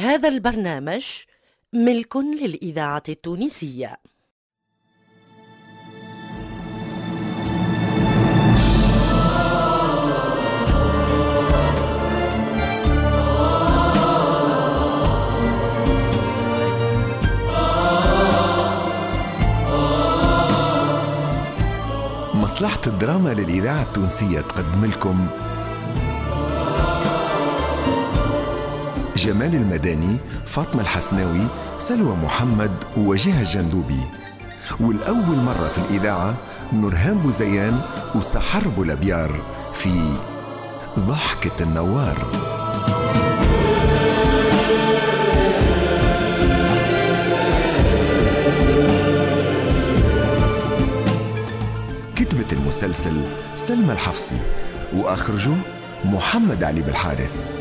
هذا البرنامج ملك للإذاعة التونسية. مصلحة الدراما للإذاعة التونسية تقدم لكم جمال المداني فاطمة الحسناوي سلوى محمد وجهة الجندوبي والأول مرة في الإذاعة نورهان بوزيان وسحر بولابيار في ضحكة النوار. كتبت المسلسل سلمى الحفصي وأخرجه محمد علي بالحارث.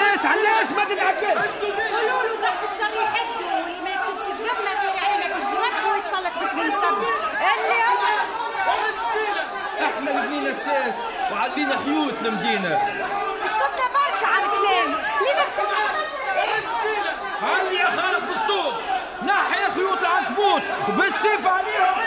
الناس علاش ما تتعداش قولوا له زحف الشر يحد واللي ما يكسبش الذمة يصير علينا بالجرح ويتسلط باسم السب اللي هو إحنا اللي بنينا الساس وعلينا حيوت المدينة. اسكتنا برشا على الكلام. علي يا خالق بالصوت؟ نحي خيوط العنكبوت وبالسيف عليهم.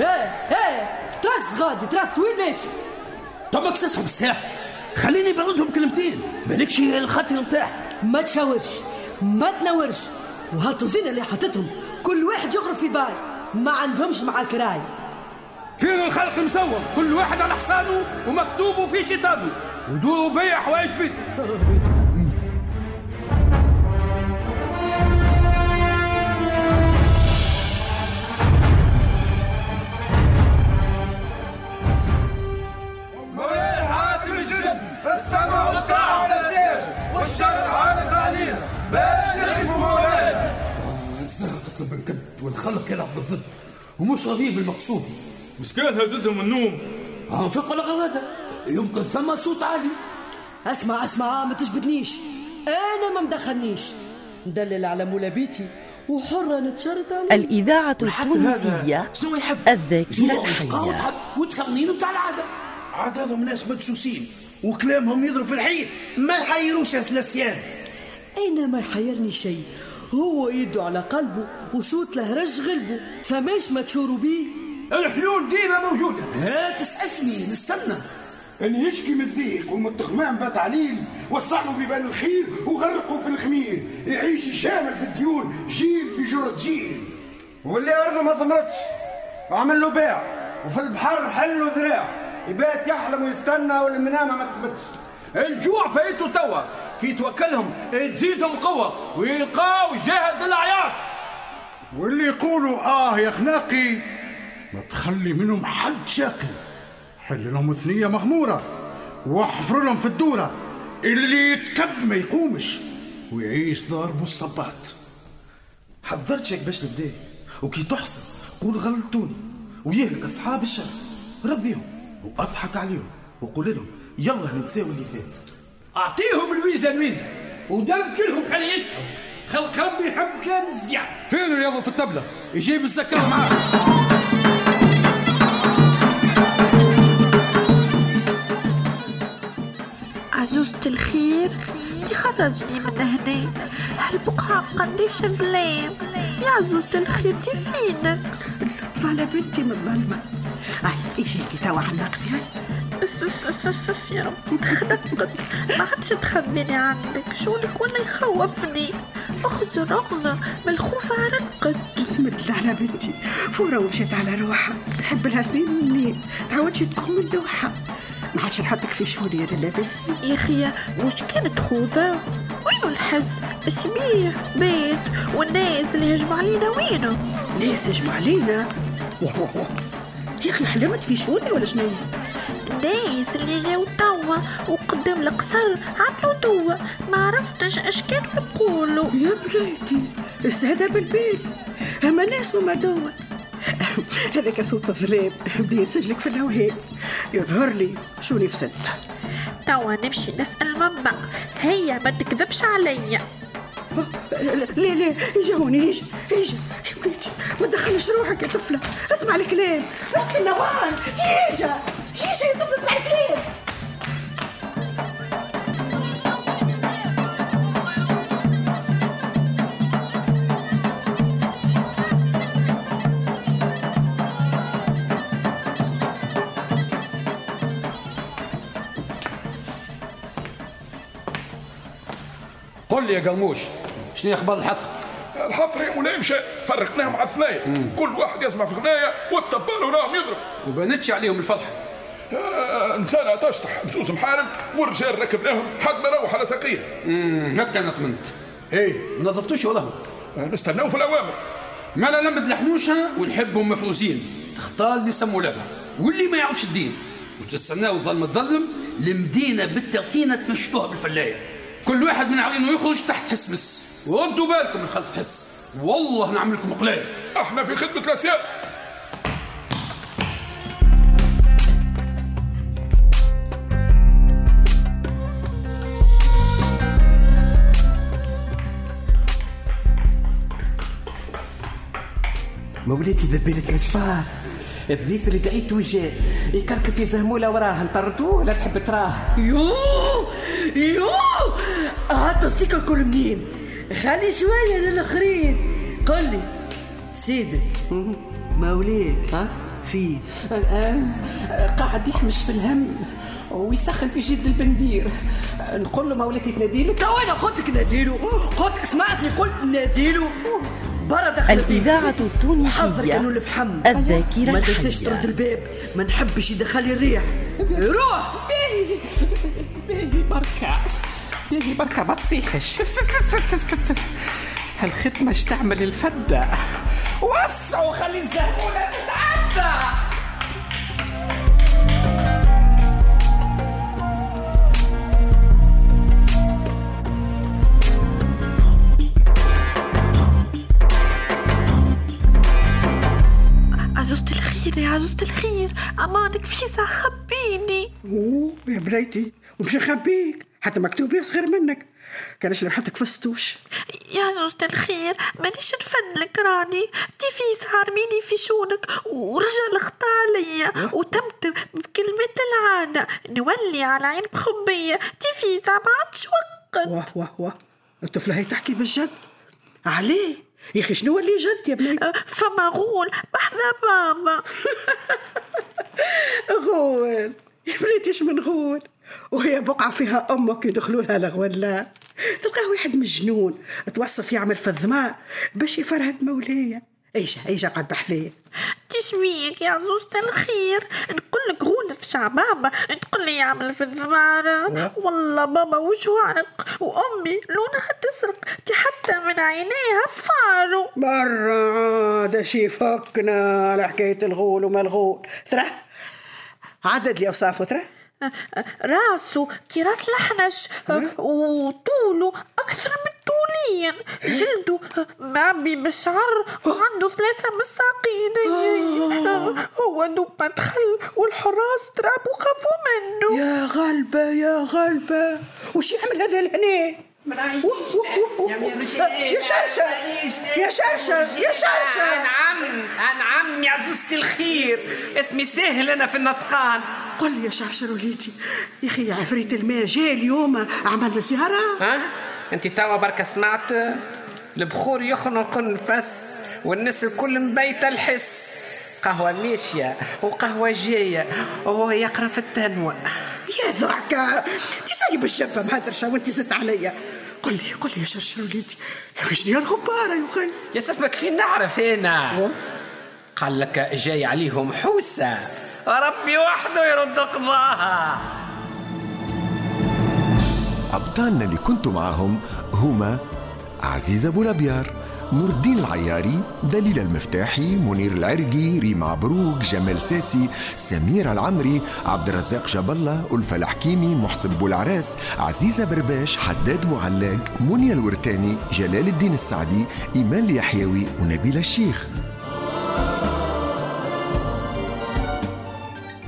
إيه إيه ترس غادي ترس وين ماشي؟ طبك تسحب الساحة خليني بردهم كلمتين. بالكش الخاطر نتاعك ما تشاورش ما تنورش وهاتوا زين اللي حطتهم. كل واحد يغرف في باي. ما عندهمش مع كراي فين الخلق مسوم كل واحد على حسابه ومكتوبه في شيطانه ودوروا بيا حوايج بيت. الزهر تطلب الكد والخلق يلعب بالضد ومش راضي بالمقصود مش كان هززهم من النوم انفق الغلادة يمكن ثم صوت عالي. أسمع أسمع ما تجبدنيش. أنا ما مدخلنيش. ندلل على مولا بيتي وحرة نتشرط عليه. الإذاعة التونسية شنو يحب؟ الذاكرة الحية. وتقنين بتاع العادة. عاد هذم ناس مدسوسين وكلامهم يضرب في الحيط ما يحيروش يا سلاسيان أنا ما يحيرني شيء؟ هو يدو على قلبه وصوت له رج غلبه فماش ما تشوروا بيه؟ الحلول ديما موجودة. ها تسعفني نستنى. أن يشكي من الضيق ومن التخمام بات عليل وسع له بيبان الخير وغرقه في الخمير. يعيش شامل في الديون جيل في جرة جيل. واللي أرضه ما ثمرتش عمل له بيع. وفي البحر حل له ذراع. يبات يحلم ويستنى والمنامة ما تثبتش. الجوع فايته توا. كي توكلهم تزيدهم قوة ويلقاو جهد العياط واللي يقولوا آه يا خناقي ما تخلي منهم حد شاقي حل لهم ثنية مغمورة واحفر لهم في الدورة. اللي يتكب ما يقومش ويعيش ضاربه الصباط حضرت شيك باش نبدا وكي تحصل قول غلطوني ويهلك أصحاب الشر. رضيهم وأضحك عليهم وقول لهم يلا ننساو اللي فات. أعطيهم الويزة الويزة ودرب كلهم خليتهم خلق ربي يحب كان الزيادة فين اليوم في الطبلة؟ يجيب الزكاة معاه. عجوزة الخير تخرجني من هنا. هالبقعة قديش ظلام يا عجوزة الخير دي فينك؟ اللطف على بنتي من ظلمة هاي ايجيكي توا هاي يا ربي تخنقت ما عادش تخبيني عندك شونك ولا يخوفني. اخزر اخزر من الخوف عرقت بسم الله على بنتي. فورة ومشيت على روحها تحب لها سنين منين؟ تعودش تقوم من لوحها ما عادش نحطك في شوني يا لالا يا أخي مش كانت خوذة وينو الحس؟ سميح بيت والناس اللي هجموا علينا وينو؟ ناس هجموا علينا. يا أخي حلمت في شوني ولا شنو؟ الناس اللي جاو توا وقدام القصر عملوا دوا ما عرفتش اش كانوا يقولوا يا بنيتي السهدة بالبال هما ناس وما دوا هذاك صوت الظلام بدا يسجلك في الهواء يظهر لي شوني فسد توا نمشي نسأل ماما هي ما تكذبش عليا لا لا اجا هون اجا اجا يا بنيتي ما تدخلش روحك يا طفلة. اسمع الكلام. ربي النوان تيجا تيجا يا طفلة اسمع الكلام. قل لي يا قلموش شنو أخبار الحفر؟ الحفر يا مولاي مشى فرقناهم على الثنايا كل واحد يسمع في غنايه والطبال وراهم يضرب. وبانتش عليهم الفضحه آه انسانه تشطح بسوس محارم والرجال ركبناهم حد ما روح على سقيه هكا أنا طمنت إيه. ما نظفتوش ولا هو؟ آه نستناو في الأوامر. ما لا لما تلحنوشها ونحبهم مفروسين تختار اللي سموا ولادها واللي ما يعرفش الدين. وتستناو الظلم تظلم المدينة بالتركينه تمشطوها بالفلاية. كل واحد من عينه يخرج تحت حس بس وردوا بالكم من خلق حس والله نعمل لكم قلايه إحنا في خدمة الاسياد مولاتي ذبيلة الاشفار الضيف اللي دعيته جاء يكركب في زهمولة وراه انطردوه ولا تحب تراه. يو يو هات السيكل الكل منين؟ خلي شوية للآخرين. قل لي سيدي مولاك ها؟ في؟ قاعد يحمش في الهم ويسخن في جد البندير. نقول له مولاتي تناديلك تو أنا قلت لك ناديله قلت سمعتني قلت ناديله برا دخل الإذاعة التونسية كانوا الفحم الذاكرة ما تنساش. ترد الباب. ما نحبش يدخل الريح. روح. باهي باهي بركة. باهي بركة ما تصيحش. هالخدمة اش تعمل الفدة؟ وسعوا خلي الزهمولة تتعدى. عزوزة الخير يا عزوزة الخير أمانك فيزا خبيني. أوه يا بنيتي ومش نخبيك حتى مكتوب يصغر منك. كانش في السطوش يا عزوزة الخير مانيش نفدلك راني. دي فيزا عرميني في شونك ورجل خطا عليا. وتمتم بكلمة العادة نولي على عين بخبية. دي فيزا ما عادش وقت. واه واه واه. الطفلة هي تحكي بالجد. عليه يا أخي شنو اللي جد يا بنيتي فما غول. بحذا بابا. غول. يا بنيتي من غول؟ وهي بقعة فيها أمك يدخلوا لها لغولا تلقاه واحد مجنون توصف يعمل في الضمار باش يفرهد مولاي ايجا ايجا قعد بحذايا تشويك يا عزوزة الخير. نقول لك غول في شعبابة تقول لي يعمل في الزمارة والله بابا وجهه عرق وأمي لونها تسرق حتى من عينيها صفارو مرة عاد شي فكنا على حكاية الغول وما الغول. ترى؟ عدد لي أوصافه ترى؟ راسه كي راس لحنش وطوله أكثر من طولين جلده معبي بالشعر وعنده ثلاثة مساقين. هو دوبا دخل والحراس ترابوا خافوا منه. يا غلبة يا غلبة. وش يعمل هذا لهنا يا شرشر يا شرشر يا شرشر نعم نعم يا عزوزتي الخير. اسمي سهل أنا في النطقان. قل لي يا شرشر وليدي يا إخي يا عفريت الماء جاي اليوم عمل زيارة ها؟ أنت توا بركة سمعت؟ البخور يخنق النفس والناس الكل مبيتة الحس. قهوة ماشية وقهوة جاية وهو يقرأ في التنوى. يا ضحكة تسالي بالشابة مهدرشة وأنت زدت عليا. قل لي قل لي يا شرشر وليدي يا أخي شنو الغبارة يا أخي؟ يا اسمك فين نعرف أنا قال لك جاي عليهم حوسة. ربي وحده يرد قضاها. أبطالنا اللي كنتوا معاهم هما عزيز أبو الأبيار نور الدين العياري دليل المفتاحي منير العرقي ريم عبروك جمال ساسي سمير العمري عبد الرزاق جاب الله ألفة الحكيمي محسن بولعراس عزيزة برباش حداد بوعلاق منيا الورتاني جلال الدين السعدي إيمان اليحيوي ونبيل الشيخ.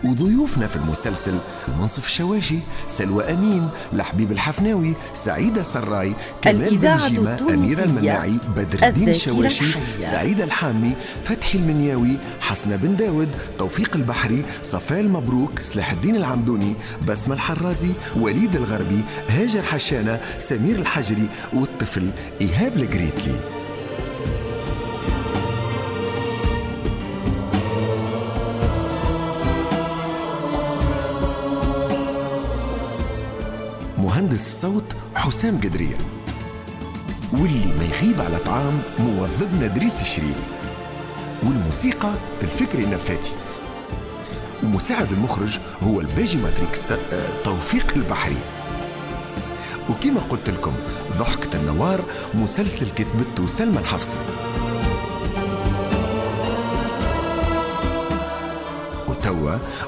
وضيوفنا في المسلسل المنصف الشواشي سلوى أمين لحبيب الحفناوي سعيدة سراي كمال بنجيمة أميرة المناعي بدر الدين الشواشي الحية. سعيدة الحامي فتحي المنياوي حسنة بن داود توفيق البحري صفاء المبروك سلاح الدين العمدوني بسمة الحرازي وليد الغربي هاجر حشانة سمير الحجري والطفل إيهاب القريتلي مهندس الصوت حسام قدرية واللي ما يغيب على طعام موظفنا دريس الشريف. والموسيقى الفكري النفاتي ومساعد المخرج هو الباجي ماتريكس. أه، أه، توفيق البحري. وكما قلت لكم ضحكة النوار مسلسل كتبته سلمى الحفصي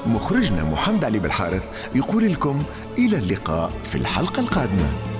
مخرجنا محمد علي بالحارث يقول لكم إلى اللقاء في الحلقة القادمة.